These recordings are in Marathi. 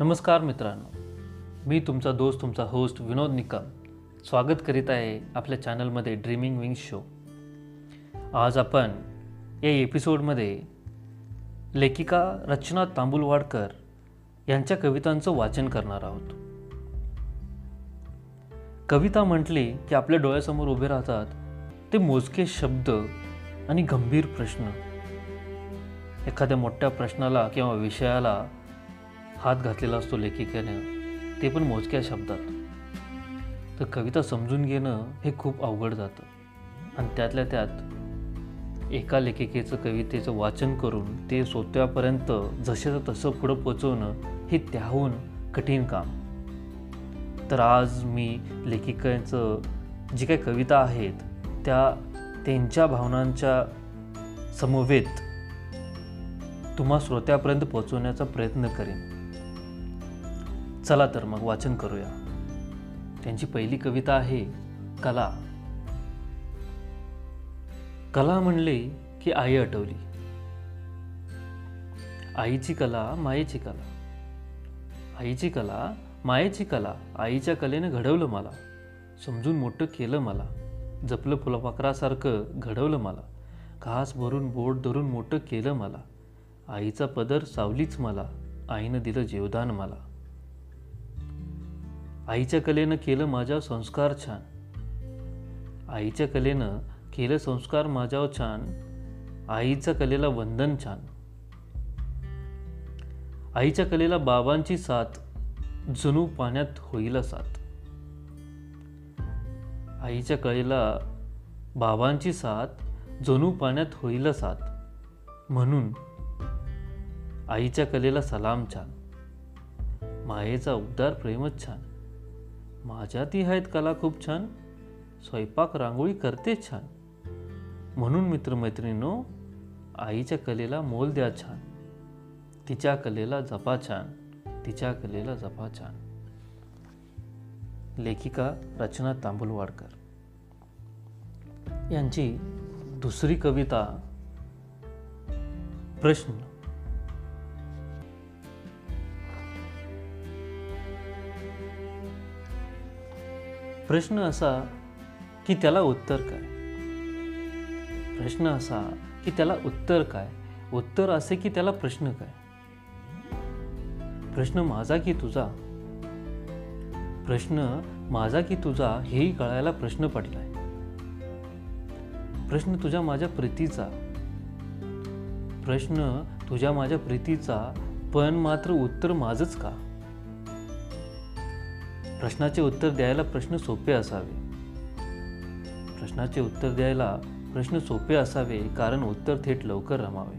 नमस्कार मित्रांनो. मी तुमचा दोस्त तुमचा होस्ट विनोद निकम स्वागत करीत आहे आपल्या चॅनलमध्ये ड्रीमिंग विंग्स शो आज आपण या एपिसोडमध्ये लेखिका रचना तांबुलवाडकर यांच्या कवितांचं वाचन करणार आहोत. कविता म्हटली की आपल्या डोळ्यासमोर उभे राहतात ते मोजके शब्द आणि गंभीर प्रश्न. एखाद्या मोठ्या प्रश्नाला किंवा विषयाला हात घातलेला असतो लेखिकेने ते पण मोजक्या शब्दात. तर कविता समजून घेणं हे खूप अवघड जातं. आणि त्यातल्या त्यात एका लेखिकेचं कवितेचं वाचन करून ते सोत्यापर्यंत जसेचं तसं पुढं पोचवणं हे त्याहून कठीण काम. तर आज मी लेखिकांचं जी काही कविता आहेत त्या त्यांच्या भावनांच्या समवेत तुम्हा श्रोत्यापर्यंत पोहोचवण्याचा प्रयत्न करेन. चला तर मग वाचन करूया. त्यांची पहिली कविता आहे कला. कला म्हणले की आई आठवली. आईची कला मायेची कला. आईची कला मायेची कला आईच्या कलेनं घडवलं मला. समजून मोठं केलं मला. जपलं फुलपाखरासारखं घडवलं मला. घास भरून बोट धरून मोठं केलं मला. आईचा पदर सावलीच मला. आईनं दिलं जीवदान मला. आईच्या कलेनं केलं माझ्यावर संस्कार छान. आईच्या कलेनं केलं संस्कार माझ्यावर छान. आईच्या कलेला वंदन छान. आईच्या कलेला बाबांची साथ जणू पाण्यात होईल साथ. आईच्या कलेला बाबांची साथ जणू पाण्यात होईल साथ. म्हणून आईच्या कलेला सलाम छान. मायेचा उबदार प्रेमच छान. माझ्यातही आहेत कला खूप छान. स्वयंपाक रांगोळी करते छान. म्हणून मित्रमैत्रिणींनो आईच्या कलेला मोल द्या छान. तिच्या कलेला जपा छान. तिच्या कलेला जपा छान. लेखिका रचना तांबुलवाडकर. यांची दुसरी कविता प्रश्न. प्रश्न असा की त्याला उत्तर काय? प्रश्न असा की त्याला उत्तर काय? उत्तर असे की त्याला प्रश्न काय? प्रश्न माझा की तुझा? प्रश्न माझा की तुझा हेही कळायला प्रश्न पडलाय. प्रश्न तुझ्या माझ्या प्रीतीचा. प्रश्न तुझ्या माझ्या प्रीतीचा पण मात्र उत्तर माझच का? प्रश्नाचे उत्तर द्यायला प्रश्न सोपे असावे. प्रश्नाचे उत्तर द्यायला प्रश्न सोपे असावे कारण उत्तर थेट लवकर रमावे.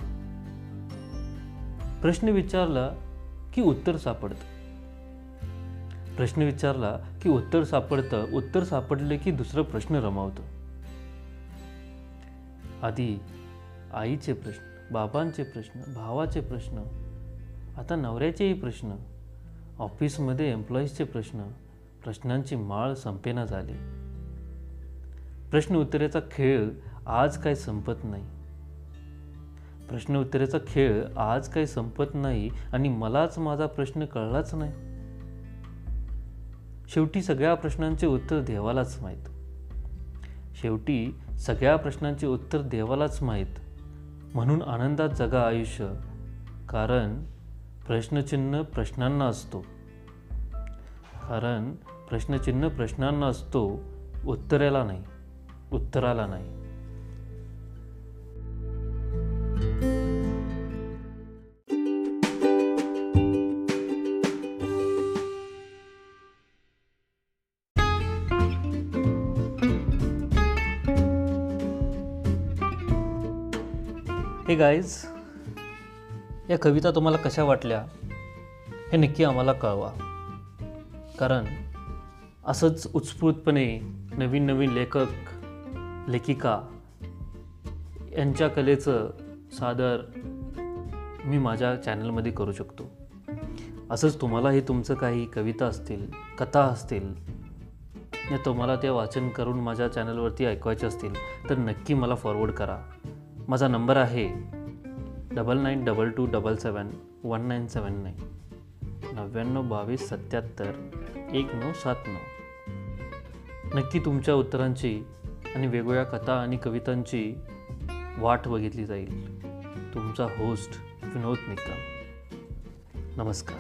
प्रश्न विचारला की उत्तर सापडतं. प्रश्न विचारला की उत्तर सापडतं उत्तर सापडले की दुसरं प्रश्न रमावतं. आधी आईचे प्रश्न बाबांचे प्रश्न भावाचे प्रश्न आता नवऱ्याचेही प्रश्न ऑफिसमध्ये एम्प्लॉईजचे प्रश्न प्रश्नांची माळ संपेना झाली. प्रश्न उत्तरेचा खेळ आज काय संपत नाही. प्रश्न उत्तरेचा खेळ आज काही संपत नाही आणि मलाच माझा प्रश्न कळलाच नाही. शेवटी सगळ्या प्रश्नांचे उत्तर देवालाच माहीत. शेवटी सगळ्या प्रश्नांचे उत्तर देवालाच माहीत. म्हणून आनंदात जगा आयुष्य. कारण प्रश्नचिन्ह प्रश्नांना असतो. कारण प्रश्नचिन्ह प्रश्नांना असतो उत्तरेला नाही उत्तराला नाही. हे गाईज या कविता तुम्हाला कशा वाटल्या हे नक्की आम्हाला कळवा. कारण असंच उत्स्फूर्तपणे नवीन नवीन लेखक लेखिका यांच्या कलेचं सादर मी माझ्या चॅनलमध्ये करू शकतो. असंच तुम्हालाही तुमचं काही कविता असतील कथा असतील या तुम्हाला ते वाचन करून माझ्या चॅनलवरती ऐकवायचे असतील तर नक्की मला फॉरवर्ड करा. माझा नंबर आहे double nine double two double seven one nine seven nine नव्याण्णव नव्याण्णव बावीस सत्याहत्तर एक नऊ सात नऊ. नक्की तुमच्या उत्तरांची आणि वेगवेगळ्या कथा आणि कवितांची वाट बघितली जाईल. तुमचा होस्ट विनोद निकम. नमस्कार.